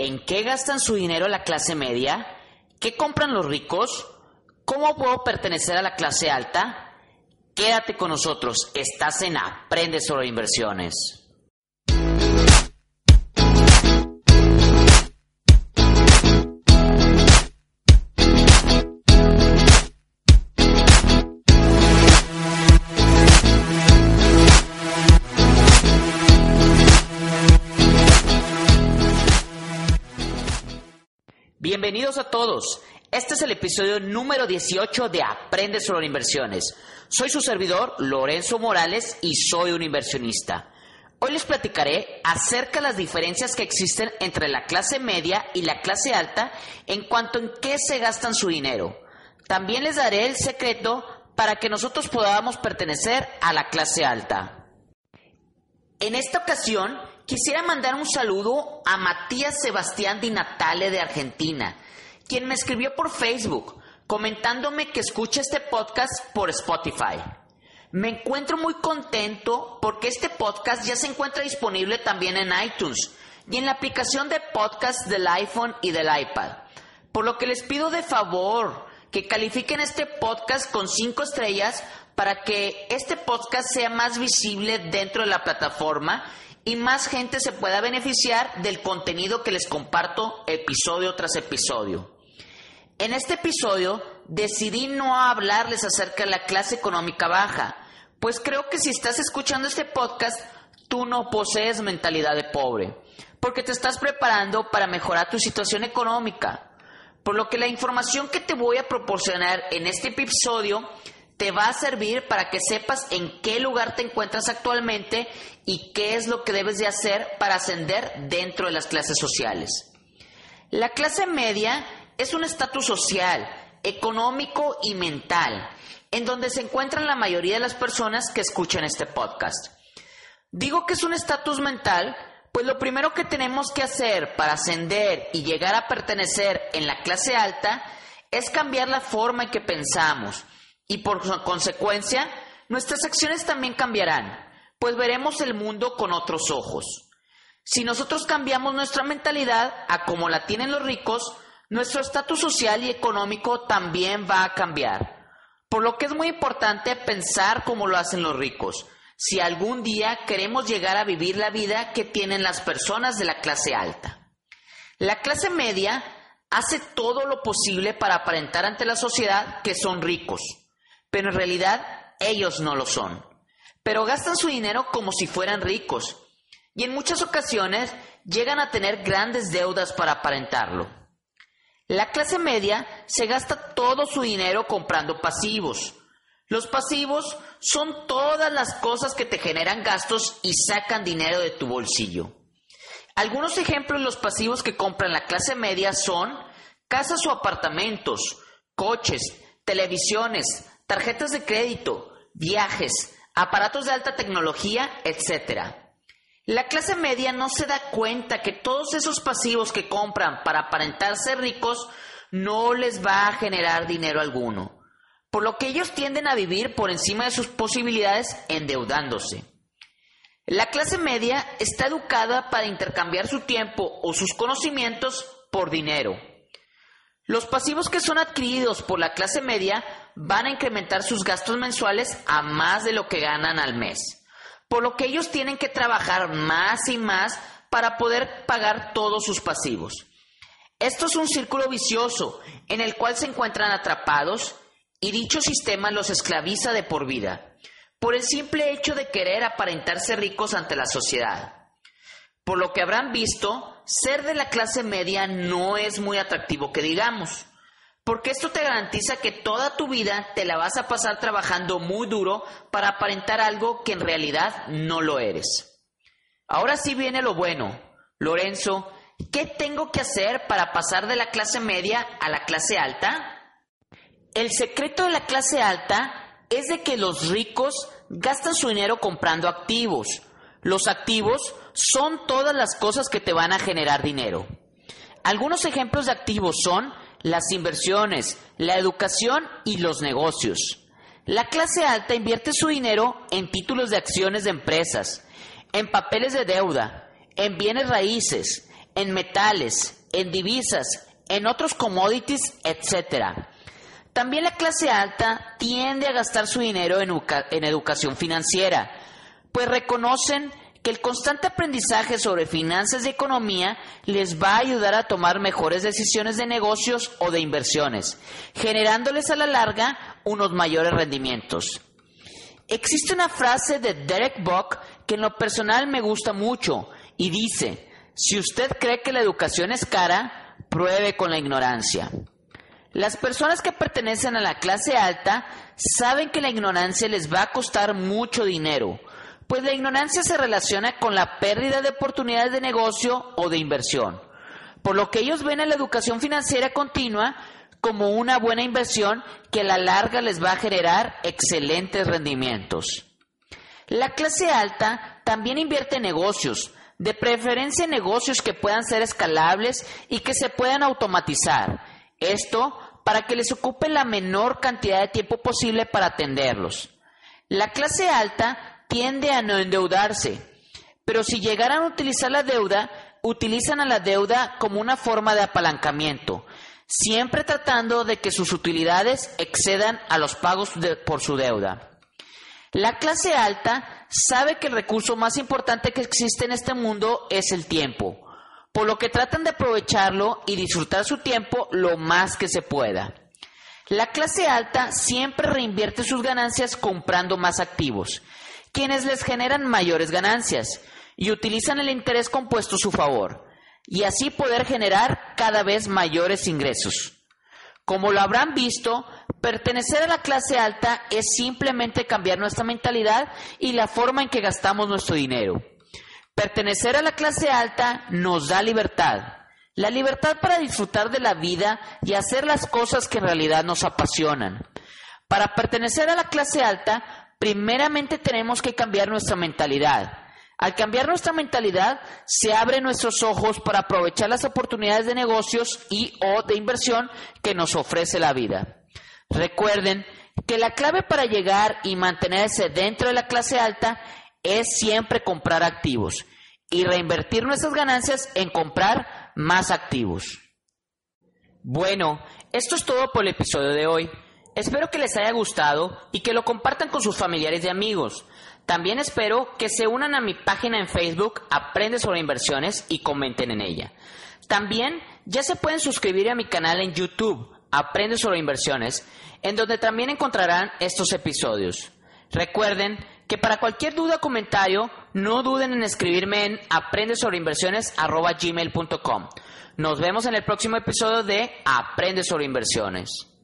¿En qué gastan su dinero la clase media? ¿Qué compran los ricos? ¿Cómo puedo pertenecer a la clase alta? Quédate con nosotros, estás en Aprende sobre inversiones. Bienvenidos a todos. Este es el episodio número 18 de Aprende sobre inversiones. Soy su servidor, Lorenzo Morales, y soy un inversionista. Hoy les platicaré acerca de las diferencias que existen entre la clase media y la clase alta en cuanto en qué se gastan su dinero. También les daré el secreto para que nosotros podamos pertenecer a la clase alta. En esta ocasión Quisiera mandar un saludo a Matías Sebastián Di Natale de Argentina, quien me escribió por Facebook comentándome que escucha este podcast por Spotify. Me encuentro muy contento porque este podcast ya se encuentra disponible también en iTunes y en la aplicación de podcast del iPhone y del iPad. Por lo que les pido de favor que califiquen este podcast con 5 estrellas para que este podcast sea más visible dentro de la plataforma y más gente se pueda beneficiar del contenido que les comparto episodio tras episodio. En este episodio decidí no hablarles acerca de la clase económica baja, pues creo que si estás escuchando este podcast, tú no posees mentalidad de pobre, porque te estás preparando para mejorar tu situación económica. Por lo que la información que te voy a proporcionar en este episodio te va a servir para que sepas en qué lugar te encuentras actualmente y qué es lo que debes de hacer para ascender dentro de las clases sociales. La clase media es un estatus social, económico y mental, en donde se encuentran la mayoría de las personas que escuchan este podcast. Digo que es un estatus mental, pues lo primero que tenemos que hacer para ascender y llegar a pertenecer en la clase alta es cambiar la forma en que pensamos, y por consecuencia nuestras acciones también cambiarán, pues veremos el mundo con otros ojos. Si nosotros cambiamos nuestra mentalidad a como la tienen los ricos, nuestro estatus social y económico también va a cambiar. Por lo que es muy importante pensar como lo hacen los ricos, si algún día queremos llegar a vivir la vida que tienen las personas de la clase alta. La clase media hace todo lo posible para aparentar ante la sociedad que son ricos, pero en realidad ellos no lo son. Pero gastan su dinero como si fueran ricos y en muchas ocasiones llegan a tener grandes deudas para aparentarlo. La clase media se gasta todo su dinero comprando pasivos. Los pasivos son todas las cosas que te generan gastos y sacan dinero de tu bolsillo. Algunos ejemplos de los pasivos que compran la clase media son casas o apartamentos, coches, televisiones, tarjetas de crédito, viajes, aparatos de alta tecnología, etc. La clase media no se da cuenta que todos esos pasivos que compran para aparentar ser ricos no les va a generar dinero alguno, por lo que ellos tienden a vivir por encima de sus posibilidades endeudándose. La clase media está educada para intercambiar su tiempo o sus conocimientos por dinero. Los pasivos que son adquiridos por la clase media van a incrementar sus gastos mensuales a más de lo que ganan al mes, por lo que ellos tienen que trabajar más y más para poder pagar todos sus pasivos. Esto es un círculo vicioso en el cual se encuentran atrapados y dicho sistema los esclaviza de por vida, por el simple hecho de querer aparentarse ricos ante la sociedad. Por lo que habrán visto, ser de la clase media no es muy atractivo que digamos, porque esto te garantiza que toda tu vida te la vas a pasar trabajando muy duro para aparentar algo que en realidad no lo eres. Ahora sí viene lo bueno. Lorenzo, ¿qué tengo que hacer para pasar de la clase media a la clase alta? El secreto de la clase alta es de que los ricos gastan su dinero comprando activos. Los activos son todas las cosas que te van a generar dinero. Algunos ejemplos de activos son las inversiones, la educación y los negocios. La clase alta invierte su dinero en títulos de acciones de empresas, en papeles de deuda, en bienes raíces, en metales, en divisas, en otros commodities, etc. También la clase alta tiende a gastar su dinero en, en educación financiera, pues reconocen el constante aprendizaje sobre finanzas y economía les va a ayudar a tomar mejores decisiones de negocios o de inversiones, generándoles a la larga unos mayores rendimientos. Existe una frase de Derek Bock que en lo personal me gusta mucho y dice, si usted cree que la educación es cara, pruebe con la ignorancia. Las personas que pertenecen a la clase alta saben que la ignorancia les va a costar mucho dinero, pues la ignorancia se relaciona con la pérdida de oportunidades de negocio o de inversión, por lo que ellos ven a la educación financiera continua como una buena inversión que a la larga les va a generar excelentes rendimientos. La clase alta también invierte en negocios, de preferencia en negocios que puedan ser escalables y que se puedan automatizar. Esto para que les ocupe la menor cantidad de tiempo posible para atenderlos. La clase alta tiende a no endeudarse, pero si llegaran a utilizar la deuda, utilizan a la deuda como una forma de apalancamiento, siempre tratando de que sus utilidades excedan a los pagos por su deuda. La clase alta sabe que el recurso más importante que existe en este mundo es el tiempo, por lo que tratan de aprovecharlo y disfrutar su tiempo lo más que se pueda. La clase alta siempre reinvierte sus ganancias comprando más activos, quienes les generan mayores ganancias y utilizan el interés compuesto a su favor, y así poder generar cada vez mayores ingresos. Como lo habrán visto, pertenecer a la clase alta es simplemente cambiar nuestra mentalidad y la forma en que gastamos nuestro dinero. Pertenecer a la clase alta nos da libertad, la libertad para disfrutar de la vida y hacer las cosas que en realidad nos apasionan. Para pertenecer a la clase alta primeramente tenemos que cambiar nuestra mentalidad. Al cambiar nuestra mentalidad, se abren nuestros ojos para aprovechar las oportunidades de negocios y o de inversión que nos ofrece la vida. Recuerden que la clave para llegar y mantenerse dentro de la clase alta es siempre comprar activos y reinvertir nuestras ganancias en comprar más activos. Bueno, esto es todo por el episodio de hoy. Espero que les haya gustado y que lo compartan con sus familiares y amigos. También espero que se unan a mi página en Facebook Aprende sobre inversiones y comenten en ella. También ya se pueden suscribir a mi canal en YouTube Aprende sobre inversiones, en donde también encontrarán estos episodios. Recuerden que para cualquier duda o comentario, no duden en escribirme en aprendesobreinversiones.gmail.com. Nos vemos en el próximo episodio de Aprende sobre inversiones.